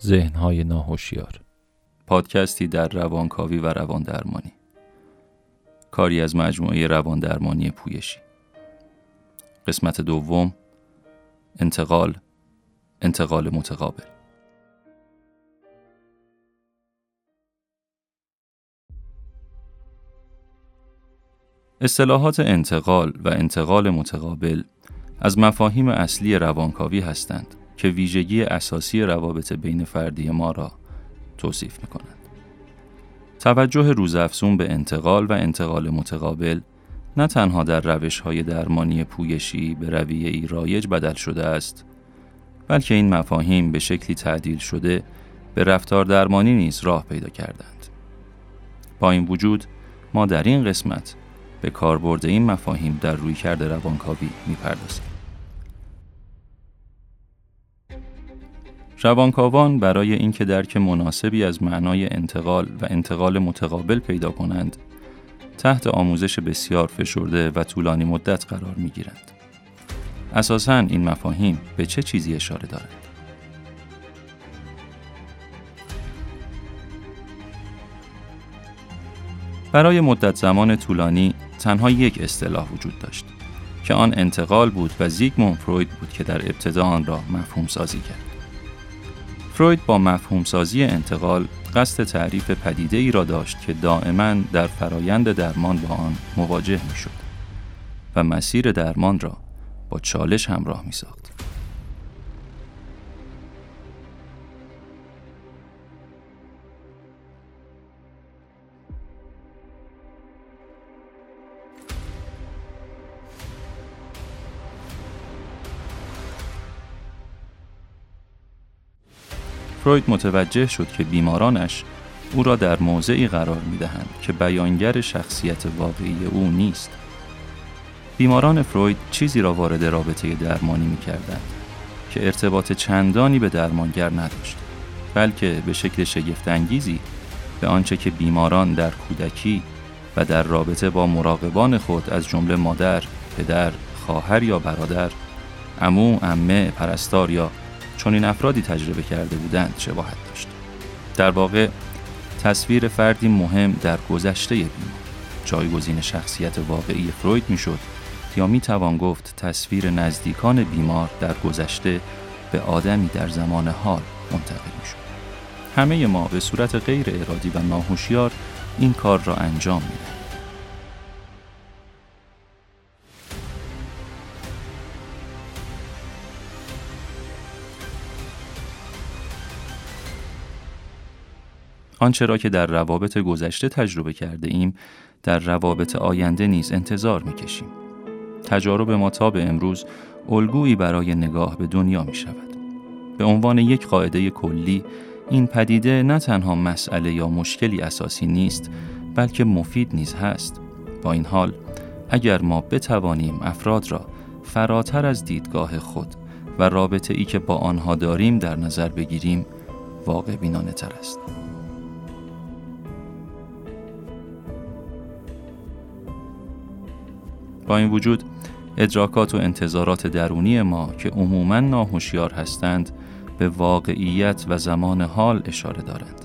ذهنهای ناهوشیار. پادکستی در روانکاوی و روان درمانی کاری از مجموعه روان درمانی پویشی. قسمت دوم انتقال انتقال متقابل. اصطلاحات انتقال و انتقال متقابل از مفاهیم اصلی روانکاوی هستند. که ویژگی اساسی روابط بین فردی ما را توصیف می کنند. توجه روزافزون به انتقال و انتقال متقابل نه تنها در روش های درمانی پویشی به رویه ای رایج بدل شده است بلکه این مفاهیم به شکلی تعدیل شده به رفتار درمانی نیز راه پیدا کردند. با این وجود ما در این قسمت به کاربرد این مفاهیم در روی کرده روانکاوی می‌پردازیم. روانکاوان برای اینکه درک مناسبی از معنای انتقال و انتقال متقابل پیدا کنند تحت آموزش بسیار فشرده و طولانی مدت قرار می گیرند. اساساً این مفاهیم به چه چیزی اشاره دارند؟ برای مدت زمان طولانی تنها یک اصطلاح وجود داشت که آن انتقال بود و زیگموند فروید بود که در ابتدا آن را مفهوم سازی کرد. فروید با مفهوم سازی انتقال قصد تعریف پدیده ای را داشت که دائما در فرایند درمان با آن مواجه می شد و مسیر درمان را با چالش همراه می ساخت. فروید متوجه شد که بیمارانش او را در موضعی قرار می دهند که بیانگر شخصیت واقعی او نیست. بیماران فروید چیزی را وارد رابطه درمانی می کردند که ارتباط چندانی به درمانگر نداشت بلکه به شکل شگفتانگیزی به آنچه که بیماران در کودکی و در رابطه با مراقبان خود از جمله مادر، پدر، خواهر یا برادر، امو، امه، پرستار یا چون این افرادی تجربه کرده بودند شباهت داشت. در واقع تصویر فردی مهم در گذشته بیمار جایگزین شخصیت واقعی فروید می‌شد یا می توان گفت تصویر نزدیکان بیمار در گذشته به آدمی در زمان حال منتقل می شد. همه ما به صورت غیر ارادی و ناهوشیار این کار را انجام می آنچه را که در روابط گذشته تجربه کرده ایم در روابط آینده نیز انتظار می کشیم. تجارب ما تا به امروز الگویی برای نگاه به دنیا می شود. به عنوان یک قاعده کلی این پدیده نه تنها مسئله یا مشکلی اساسی نیست بلکه مفید نیز هست. با این حال اگر ما بتوانیم افراد را فراتر از دیدگاه خود و رابطه ای که با آنها داریم در نظر بگیریم واقع بینانه تر است. با این وجود ادراکات و انتظارات درونی ما که عموما ناهوشیار هستند به واقعیت و زمان حال اشاره دارند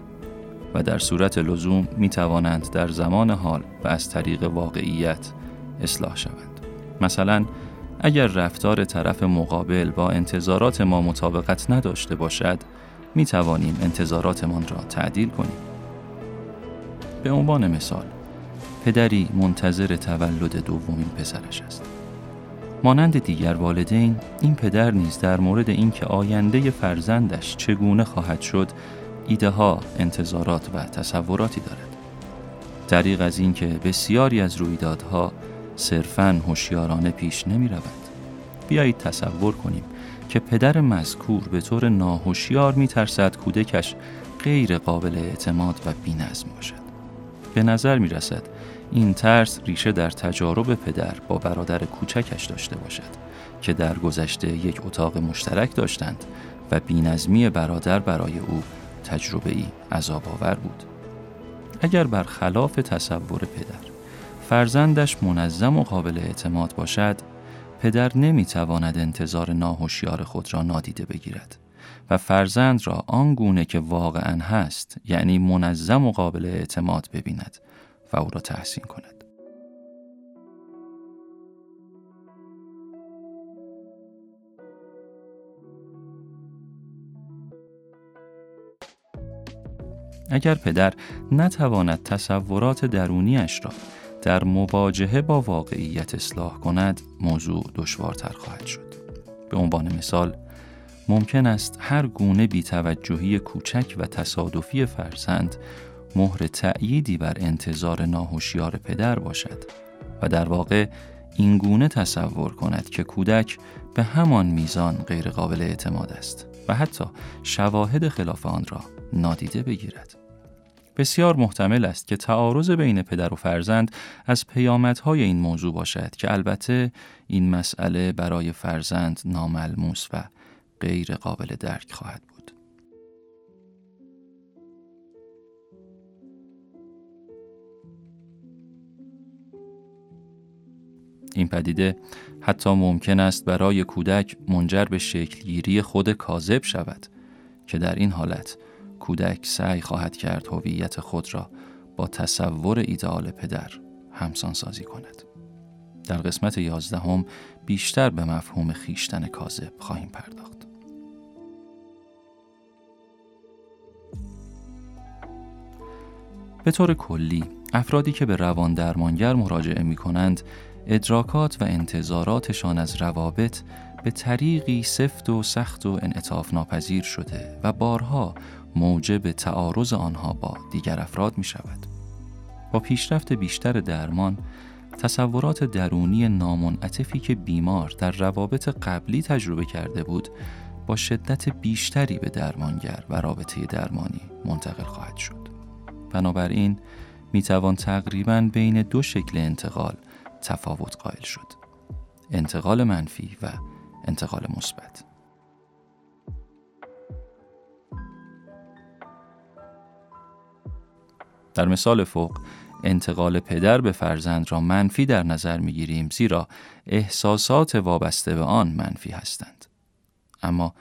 و در صورت لزوم می توانند در زمان حال و از طریق واقعیت اصلاح شوند. مثلا اگر رفتار طرف مقابل با انتظارات ما مطابقت نداشته باشد می توانیم انتظاراتمان را تعدیل کنیم. به عنوان مثال پدری منتظر تولد دومین پسرش است. مانند دیگر والدین این پدر نیز در مورد اینکه آینده فرزندش چگونه خواهد شد ایده ها، انتظارات و تصوراتی دارد. دریغ از اینکه بسیاری از رویدادها صرفاً هوشیارانه پیش نمی رود. بیایید تصور کنیم که پدر مذکور به طور ناهوشیار می ترسد کودکش غیر قابل اعتماد و بینظم باشد. به نظر می رسد این ترس ریشه در تجارب پدر با برادر کوچکش داشته باشد که در گذشته یک اتاق مشترک داشتند و بینظمی برادر برای او تجربه ای عذاب آور بود. اگر برخلاف تصور پدر فرزندش منظم و قابل اعتماد باشد پدر نمی تواند انتظار ناهوشیار خود را نادیده بگیرد و فرزند را آنگونه که واقعا هست یعنی منظم و قابل اعتماد ببیند و او را تحسین کند. اگر پدر نتواند تصورات درونیش را در مواجهه با واقعیت اصلاح کند موضوع دشوارتر خواهد شد به عنوان مثال ممکن است هر گونه بیتوجهی کوچک و تصادفی فرزند مهر تأییدی بر انتظار ناهوشیار پدر باشد و در واقع این گونه تصور کند که کودک به همان میزان غیرقابل اعتماد است و حتی شواهد خلاف آن را نادیده بگیرد. بسیار محتمل است که تعارض بین پدر و فرزند از پیامدهای این موضوع باشد که البته این مسئله برای فرزند ناملموس و غیر قابل درک خواهد این پدیده حتی ممکن است برای کودک منجر به شکلگیری خود کاذب شود که در این حالت کودک سعی خواهد کرد هویت خود را با تصور ایدئال پدر همسان سازی کند. در قسمت یازدهم بیشتر به مفهوم خیشتن کاذب خواهیم پرداخت. به طور کلی افرادی که به روان درمانگر مراجعه می کنند ادراکات و انتظاراتشان از روابط به طریقی سفت و سخت و انعطاف ناپذیر شده و بارها موجب تعارض آنها با دیگر افراد می شود. با پیشرفت بیشتر درمان، تصورات درونی نامنعطفی که بیمار در روابط قبلی تجربه کرده بود با شدت بیشتری به درمانگر و رابطه درمانی منتقل خواهد شد. بنابراین می توان تقریبا بین دو شکل انتقال تفاوت قائل شد. انتقال منفی و انتقال مثبت. در مثال فوق انتقال پدر به فرزند را منفی در نظر می گیریم زیرا احساسات وابسته به آن منفی هستند. اما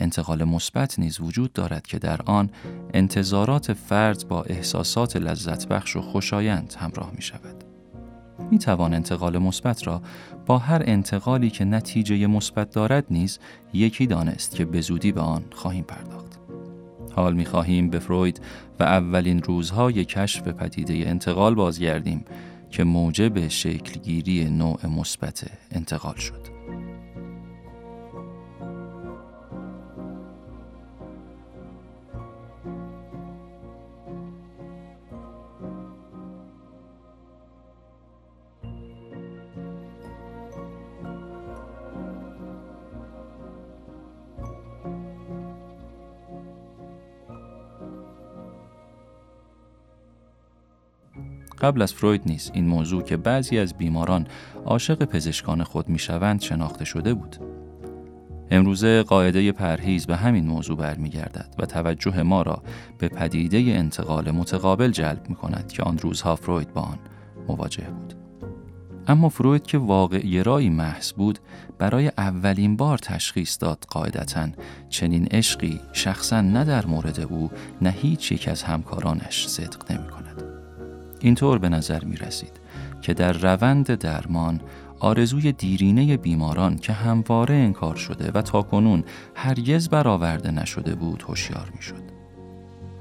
انتقال مثبت نیز وجود دارد که در آن انتظارات فرد با احساسات لذت بخش و خوشایند همراه می شود. می توان انتقال مثبت را با هر انتقالی که نتیجه مثبت دارد نیز یکی دانست که به زودی به آن خواهیم پرداخت. حال می خواهیم به فروید و اولین روزهای کشف پدیده انتقال بازگردیم که موجب شکلگیری نوع مثبت انتقال شد. قبل از فروید نیز این موضوع که بعضی از بیماران عاشق پزشکان خود می‌شوند شناخته شده بود. امروزه قاعده پرهیز به همین موضوع برمیگردد و توجه ما را به پدیده انتقال متقابل جلب می کند که آن روزها فروید با آن مواجه بود. اما فروید که واقع رایی محض بود برای اولین بار تشخیص داد قاعدتا چنین عشقی شخصا نه در مورد او نه هیچ یک از همکارانش صدق نمی. اینطور به نظر می رسید که در روند درمان آرزوی دیرینه بیماران که همواره انکار شده و تاکنون هرگز برآورده نشده بود هوشیار می شد.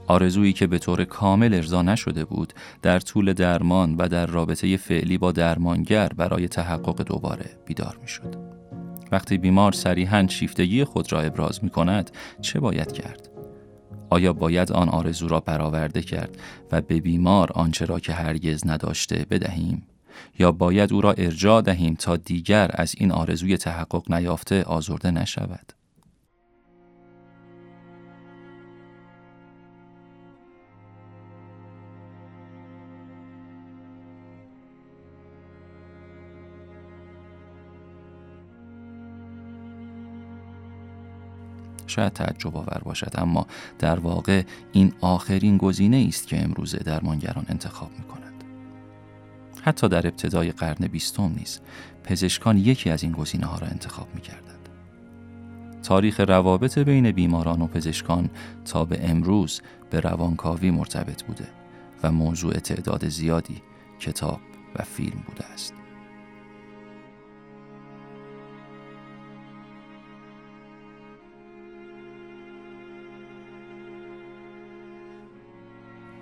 آرزویی که به طور کامل ارضا نشده بود در طول درمان و در رابطه فعلی با درمانگر برای تحقق دوباره بیدار می شد. وقتی بیمار صریحا شیفتگی خود را ابراز می کند چه باید کرد؟ آیا باید آن آرزو را برآورده کرد و به بیمار آنچه را که هرگز نداشته بدهیم؟ یا باید او را ارجاع دهیم تا دیگر از این آرزوی تحقق نیافته آزرده نشود؟ شاید تعجب آور باشد اما در واقع این آخرین گزینه است که امروزه درمانگران انتخاب می کنند. حتی در ابتدای قرن بیستم نیز پزشکان یکی از این گزینه ها را انتخاب می کردند. تاریخ روابط بین بیماران و پزشکان تا به امروز به روانکاوی مرتبط بوده و موضوع تعداد زیادی کتاب و فیلم بوده است.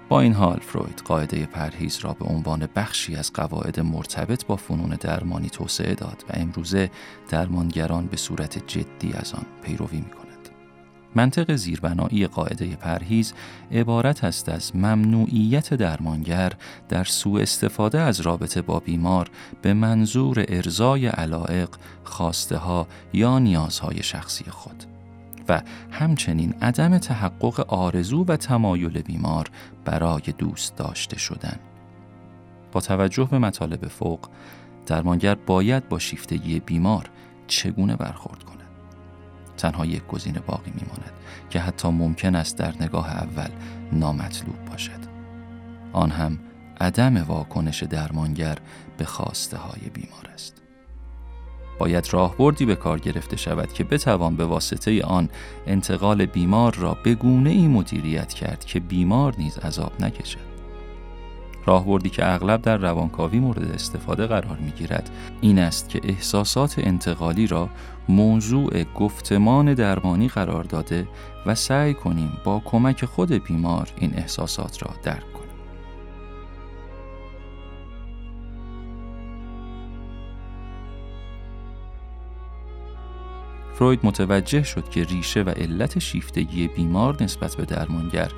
با این حال فروید قاعده پرهیز را به عنوان بخشی از قواعد مرتبط با فنون درمانی توسعه داد و امروزه درمانگران به صورت جدی از آن پیروی می کند. منطق زیربنایی قاعده پرهیز عبارت است از ممنوعیت درمانگر در سوء استفاده از رابطه با بیمار به منظور ارزای علائق، خواسته ها یا نیازهای شخصی خود. و همچنین عدم تحقق آرزو و تمایل بیمار برای دوست داشته شدن. با توجه به مطالب فوق، درمانگر باید با شیفتگی بیمار چگونه برخورد کند. تنها یک گزینه باقی میماند که حتی ممکن است در نگاه اول نامطلوب باشد. آن هم عدم واکنش درمانگر به خواسته های بیمار است. باید راهبردی به کار گرفته شود که بتوان به واسطه آن انتقال بیمار را به گونه ای مدیریت کرد که بیمار نیز عذاب نکشد. راهبردی که اغلب در روانکاوی مورد استفاده قرار می گیرد این است که احساسات انتقالی را موضوع گفتمان درمانی قرار داده و سعی کنیم با کمک خود بیمار این احساسات را درک فروید متوجه شد که ریشه و علت شیفتگی بیمار نسبت به درمانگر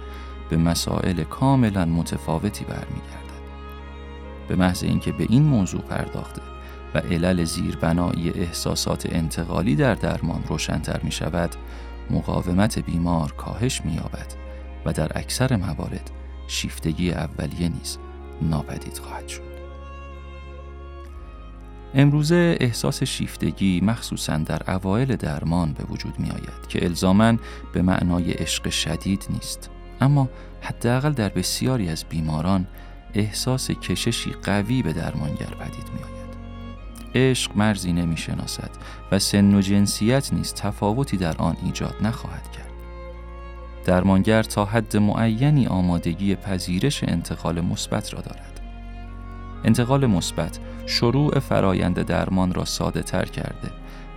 به مسائل کاملا متفاوتی برمیگردد. به محض اینکه به این موضوع پرداخته و علل زیربنایی احساسات انتقالی در درمان روشنتر می شود، مقاومت بیمار کاهش می یابد و در اکثر موارد شیفتگی اولیه نیز ناپدید خواهد شد. امروزه احساس شیفتگی مخصوصا در اوایل درمان به وجود می آید که الزامن به معنای عشق شدید نیست اما حداقل در بسیاری از بیماران احساس کششی قوی به درمانگر پدید می آید. عشق مرزی نمی شناسد و سن و جنسیت نیز تفاوتی در آن ایجاد نخواهد کرد. درمانگر تا حد معینی آمادگی پذیرش انتقال مثبت را دارد. انتقال مثبت شروع فرایند درمان را ساده تر کرده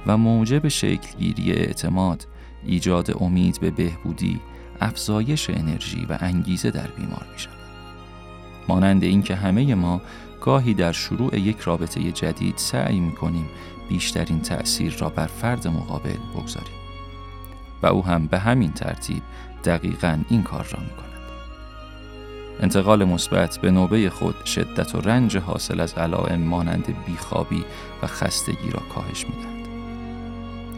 و موجب شکلگیری اعتماد، ایجاد امید به بهبودی، افزایش انرژی و انگیزه در بیمار می شود. مانند اینکه همه ما گاهی در شروع یک رابطه جدید سعی می کنیم بیشترین تأثیر را بر فرد مقابل بگذاریم و او هم به همین ترتیب دقیقا این کار را می کند. انتقال مثبت به نوبه خود شدت و رنج حاصل از علائم مانند بیخوابی و خستگی را کاهش می‌دهد.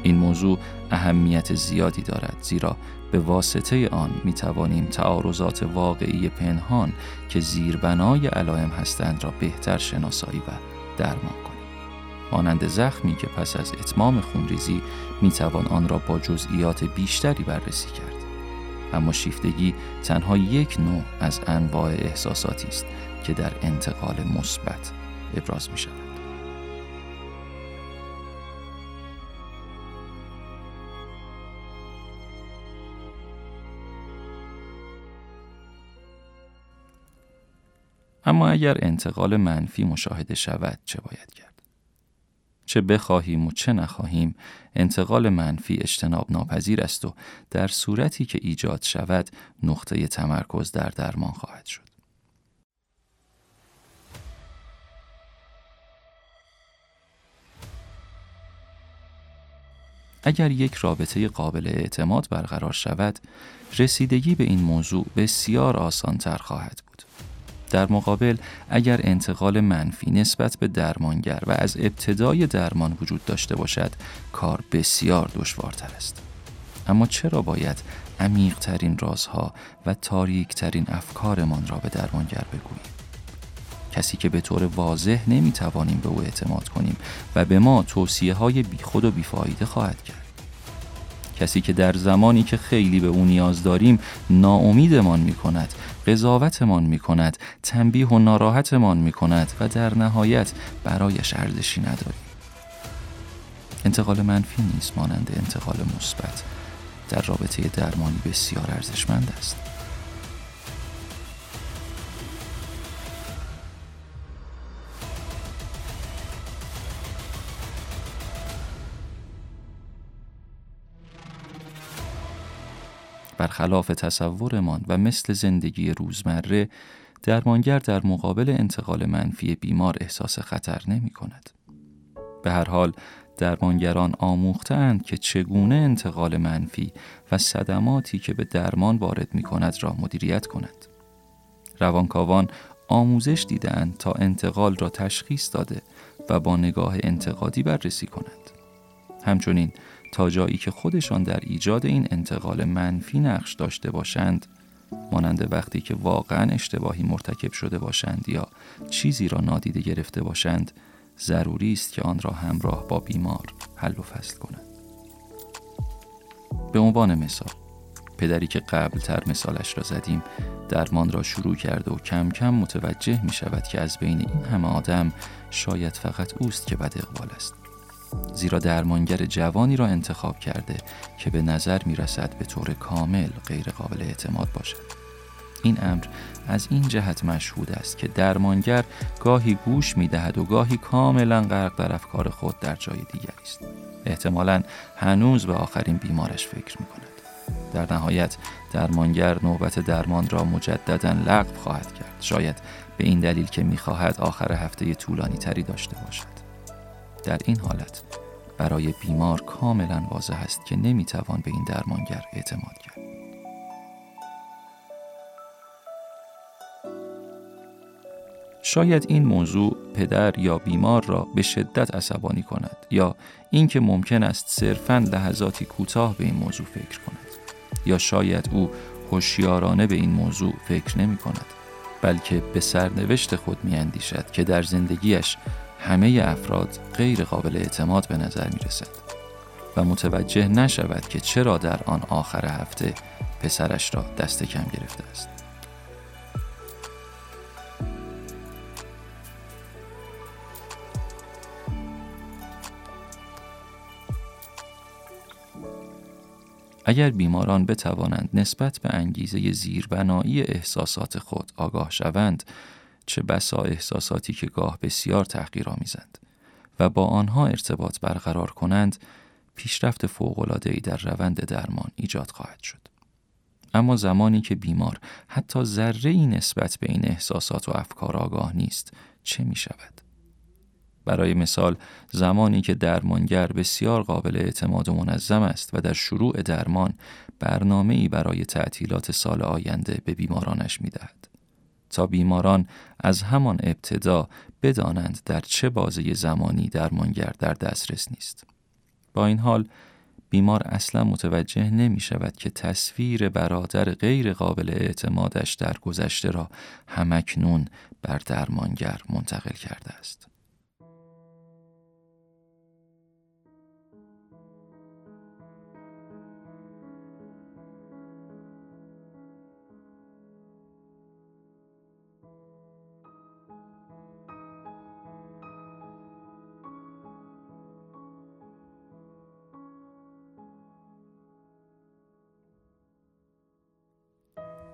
این موضوع اهمیت زیادی دارد زیرا به واسطه آن می توانیم تعارضات واقعی پنهان که زیربنای علائم هستند را بهتر شناسایی و درمان کنیم. مانند زخمی که پس از اتمام خونریزی می توان آن را با جزئیات بیشتری بررسی کرد. اما شیفتگی تنها یک نوع از انواع احساساتی است که در انتقال مثبت ابراز می شود. اما اگر انتقال منفی مشاهده شود چه باید کرد؟ چه بخواهیم و چه نخواهیم انتقال منفی اجتناب ناپذیر است و در صورتی که ایجاد شود نقطه تمرکز در درمان خواهد شد. اگر یک رابطه قابل اعتماد برقرار شود، رسیدگی به این موضوع بسیار آسان تر خواهد. در مقابل اگر انتقال منفی نسبت به درمانگر و از ابتدای درمان وجود داشته باشد کار بسیار دشوارتر است. اما چرا باید عمیقترین رازها و تاریکترین افکارمان را به درمانگر بگوییم؟ کسی که به طور واضح نمی‌توانیم به او اعتماد کنیم و به ما توصیه های بیخود و بیفایده خواهد کرد. کسی که در زمانی که خیلی به او نیاز داریم ناامیدمان می کند قضاوتمان می کند تنبیه و ناراحتمان می کند و در نهایت برایش ارزشی نداریم. انتقال منفی نیز مانند انتقال مثبت. در رابطه درمانی بسیار ارزشمند است. برخلاف تصورمان و مثل زندگی روزمره درمانگر در مقابل انتقال منفی بیمار احساس خطر نمی کند. به هر حال درمانگران آموختند که چگونه انتقال منفی و صدماتی که به درمان وارد می کند را مدیریت کند. روانکاوان آموزش دیدند تا انتقال را تشخیص داده و با نگاه انتقادی بررسی کنند. همچنین تا جایی که خودشان در ایجاد این انتقال منفی نقش داشته باشند مانند وقتی که واقعا اشتباهی مرتکب شده باشند یا چیزی را نادیده گرفته باشند ضروری است که آن را همراه با بیمار حل و فصل کنند. به عنوان مثال پدری که قبل تر مثالش را زدیم درمان را شروع کرده و کم کم متوجه می شود که از بین این همه آدم شاید فقط اوست که بد اقبال است. زیرا درمانگر جوانی را انتخاب کرده که به نظر می رسد به طور کامل غیر قابل اعتماد باشد. این امر از این جهت مشهود است که درمانگر گاهی گوش می دهد و گاهی کاملا غرق در افکار خود در جای دیگری است. احتمالا هنوز به آخرین بیمارش فکر می کند در نهایت درمانگر نوبت درمان را مجددا لغو خواهد کرد. شاید به این دلیل که می‌خواهد آخر هفته طولانی تری داشته باشد. در این حالت برای بیمار کاملا واضح است که نمی‌توان به این درمانگر اعتماد کرد. شاید این موضوع پدر یا بیمار را به شدت عصبانی کند یا اینکه ممکن است صرفا لحظاتی کوتاه به این موضوع فکر کند یا شاید او هوشیارانه به این موضوع فکر نمی کند بلکه به سرنوشت خود می اندیشد که در زندگیش همه افراد غیر قابل اعتماد به نظر می رسد و متوجه نشود که چرا در آن آخر هفته پسرش را دست کم گرفته است. اگر بیماران بتوانند نسبت به انگیزه زیربنایی احساسات خود آگاه شوند چه بسا احساساتی که گاه بسیار تحقیرآمیزند و با آنها ارتباط برقرار کنند پیشرفت فوق‌العاده‌ای در روند درمان ایجاد خواهد شد اما زمانی که بیمار حتی ذره ای نسبت به این احساسات و افکار آگاه نیست چه می شود؟ برای مثال زمانی که درمانگر بسیار قابل اعتماد و منظم است و در شروع درمان برنامه ای برای تعطیلات سال آینده به بیمارانش می دهد. تا بیماران از همان ابتدا بدانند در چه بازه زمانی درمانگر در دسترس نیست. با این حال بیمار اصلا متوجه نمی شود که تصویر برادر غیر قابل اعتمادش در گذشته را همکنون بر درمانگر منتقل کرده است.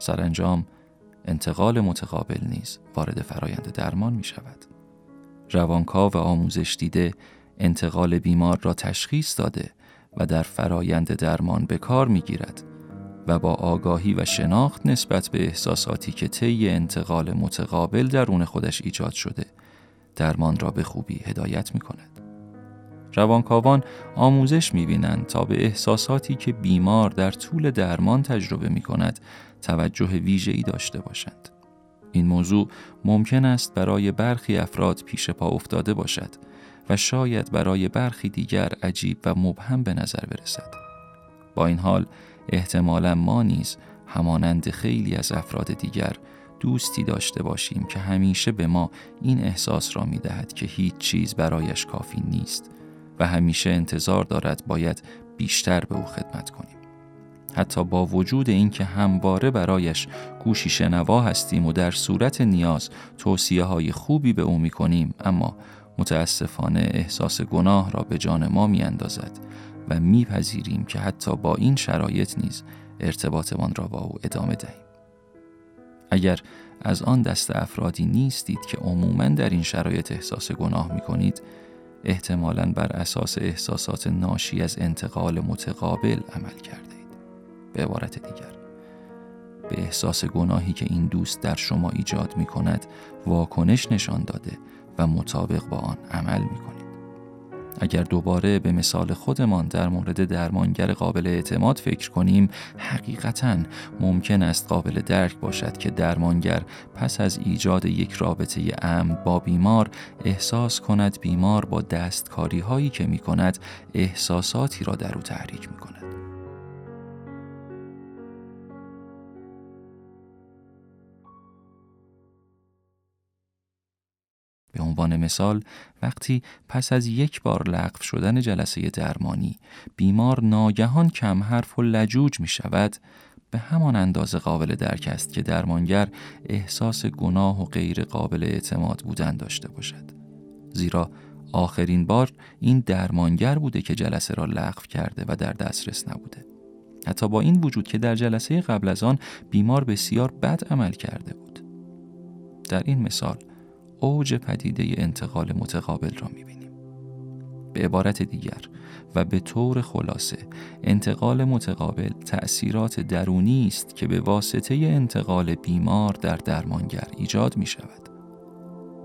سرانجام انتقال متقابل نیز وارد فرایند درمان می شود. روانکاو و آموزش دیده انتقال بیمار را تشخیص داده و در فرایند درمان به کار می گیرد و با آگاهی و شناخت نسبت به احساساتی که طی انتقال متقابل درون خودش ایجاد شده درمان را به خوبی هدایت می کند. روانکاوان آموزش می بینند تا به احساساتی که بیمار در طول درمان تجربه می کند توجه ویژه‌ای داشته باشند. این موضوع ممکن است برای برخی افراد پیش پا افتاده باشد و شاید برای برخی دیگر عجیب و مبهم به نظر برسد. با این حال احتمالا ما نیز همانند خیلی از افراد دیگر دوستی داشته باشیم که همیشه به ما این احساس را می دهد که هیچ چیز برایش کافی نیست و همیشه انتظار دارد باید بیشتر به او خدمت کنیم. حتی با وجود اینکه همواره برایش گوشی شنوا هستیم و در صورت نیاز توصیه های خوبی به او می کنیم اما متاسفانه احساس گناه را به جان ما می اندازد و میپذیریم که حتی با این شرایط نیز ارتباطمان را با او ادامه دهیم. اگر از آن دست افرادی نیستید که عموما در این شرایط احساس گناه می کنید، احتمالا بر اساس احساسات ناشی از انتقال متقابل عمل کرده اید. به عبارت دیگر به احساس گناهی که این دوست در شما ایجاد می کند واکنش نشان داده و مطابق با آن عمل می کنید. اگر دوباره به مثال خودمان در مورد درمانگر قابل اعتماد فکر کنیم حقیقتا ممکن است قابل درک باشد که درمانگر پس از ایجاد یک رابطه امن با بیمار احساس کند بیمار با دستکاری هایی که می کند احساساتی را در او تحریک می کند. به عنوان مثال وقتی پس از یک بار لغو شدن جلسه درمانی بیمار ناگهان کم حرف و لجوج می شود به همان اندازه قابل درک است که درمانگر احساس گناه و غیر قابل اعتماد بودن داشته باشد. زیرا آخرین بار این درمانگر بوده که جلسه را لغو کرده و در دسترس نبوده. حتی با این وجود که در جلسه قبل از آن بیمار بسیار بد عمل کرده بود. در این مثال اوج پدیده انتقال متقابل را می‌بینیم. به عبارت دیگر و به طور خلاصه انتقال متقابل تأثیرات درونی است که به واسطه انتقال بیمار در درمانگر ایجاد می شود.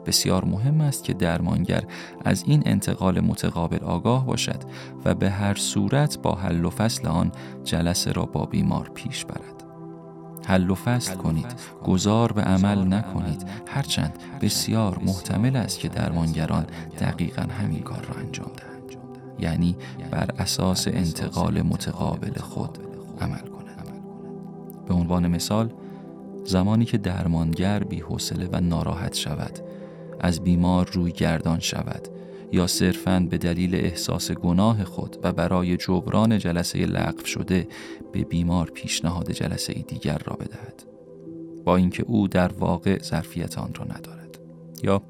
بسیار مهم است که درمانگر از این انتقال متقابل آگاه باشد و به هر صورت با حل و فصل آن جلسه را با بیمار پیش برد. حل و فصل کنید. گذار به عمل نکنید. هرچند بسیار محتمل است که درمانگران دقیقا همین کار را انجام دهند. یعنی بر اساس انتقال متقابل خود عمل کنند. به عنوان مثال زمانی که درمانگر بی‌حوصله و ناراحت شود از بیمار روی گردان شود. یا صرفاً به دلیل احساس گناه خود و برای جبران جلسه لغو شده به بیمار پیشنهاد جلسه دیگر را بدهد. با اینکه او در واقع ظرفیت آن را ندارد. یا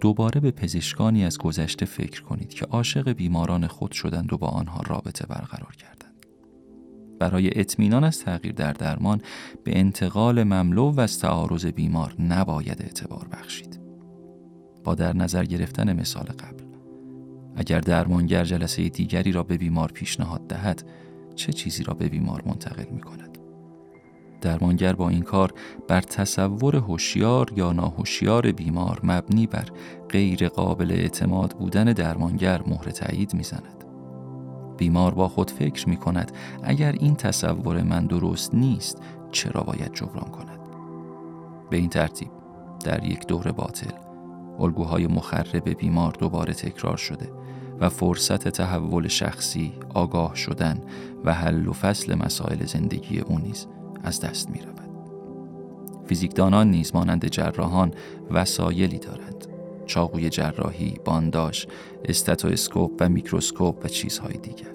دوباره به پزشکانی از گذشته فکر کنید که عاشق بیماران خود شدند و با آنها رابطه برقرار کردند. برای اطمینان از تغییر در درمان به انتقال مملو و از تعارض بیمار نباید اعتبار بخشید. با در نظر گرفتن مثال قبل. اگر درمانگر جلسه دیگری را به بیمار پیشنهاد دهد چه چیزی را به بیمار منتقل می کند؟ درمانگر با این کار بر تصور هوشیار یا ناهوشیار بیمار مبنی بر غیر قابل اعتماد بودن درمانگر مهر تایید می‌زند بیمار با خود فکر می کند اگر این تصور من درست نیست چرا باید جبران کند؟ به این ترتیب در یک دور باطل الگوهای مخرب بیمار دوباره تکرار شده و فرصت تحول شخصی، آگاه شدن و حل و فصل مسائل زندگی او نیز از دست می رود. فیزیکدانان نیز مانند جراحان وسایلی دارند. چاقوی جراحی، بانداش، استاتوسکوپ و میکروسکوپ و چیزهای دیگر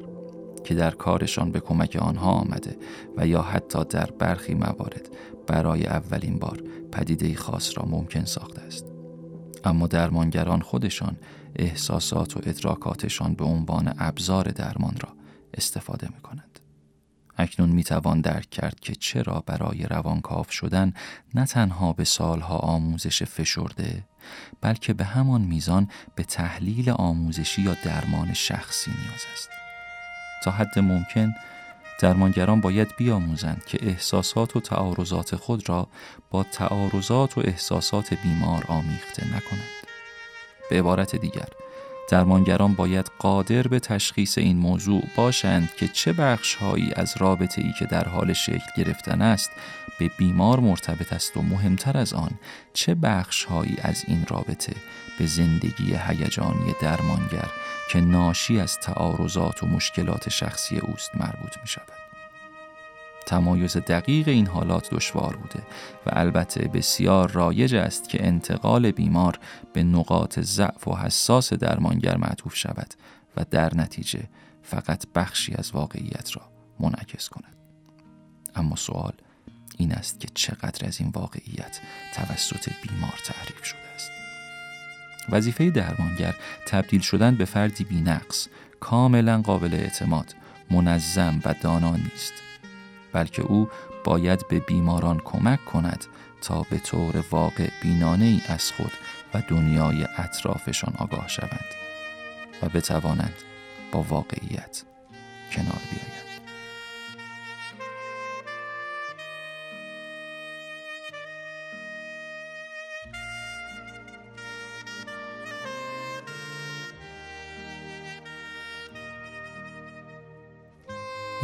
که در کارشان به کمک آنها آمده و یا حتی در برخی موارد برای اولین بار پدیده خاص را ممکن ساخته است. اما درمانگران خودشان احساسات و ادراکاتشان به عنوان ابزار درمان را استفاده می کنند. اکنون می توان درک کرد که چرا برای روانکاو شدن نه تنها به سالها آموزش فشرده بلکه به همان میزان به تحلیل آموزشی یا درمان شخصی نیاز است. تا حد ممکن درمانگران باید بیاموزند که احساسات و تعارضات خود را با تعارضات و احساسات بیمار آمیخته نکنند. به عبارت دیگر درمانگران باید قادر به تشخیص این موضوع باشند که چه بخشهایی از رابطه ای که در حال شکل گرفتن است به بیمار مرتبط است و مهمتر از آن چه بخشهایی از این رابطه به زندگی هیجانی درمانگر که ناشی از تعارضات و مشکلات شخصی اوست مربوط می شود. تمایز دقیق این حالات دشوار بوده و البته بسیار رایج است که انتقال بیمار به نقاط ضعف و حساس درمانگر معطوف شود و در نتیجه فقط بخشی از واقعیت را منعکس کند اما سوال این است که چقدر از این واقعیت توسط بیمار تعریف شده است وظیفه درمانگر تبدیل شدن به فردی بینقص کاملا قابل اعتماد منظم و دانا نیست بلکه او باید به بیماران کمک کند تا به طور واقع بینانه ای از خود و دنیای اطرافشان آگاه شوند و بتوانند با واقعیت کنار بیایند.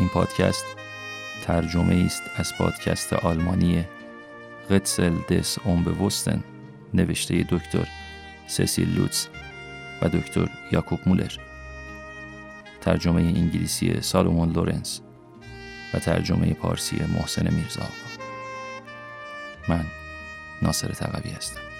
این پادکست ترجمه است از پادکست آلمانی قتسل دس اون وستن نوشته دکتر سسیل لوتس و دکتر یاکوب مولر. ترجمه انگلیسی سالومون لورنس و ترجمه پارسی محسن میرزا. من ناصر تقوی هستم.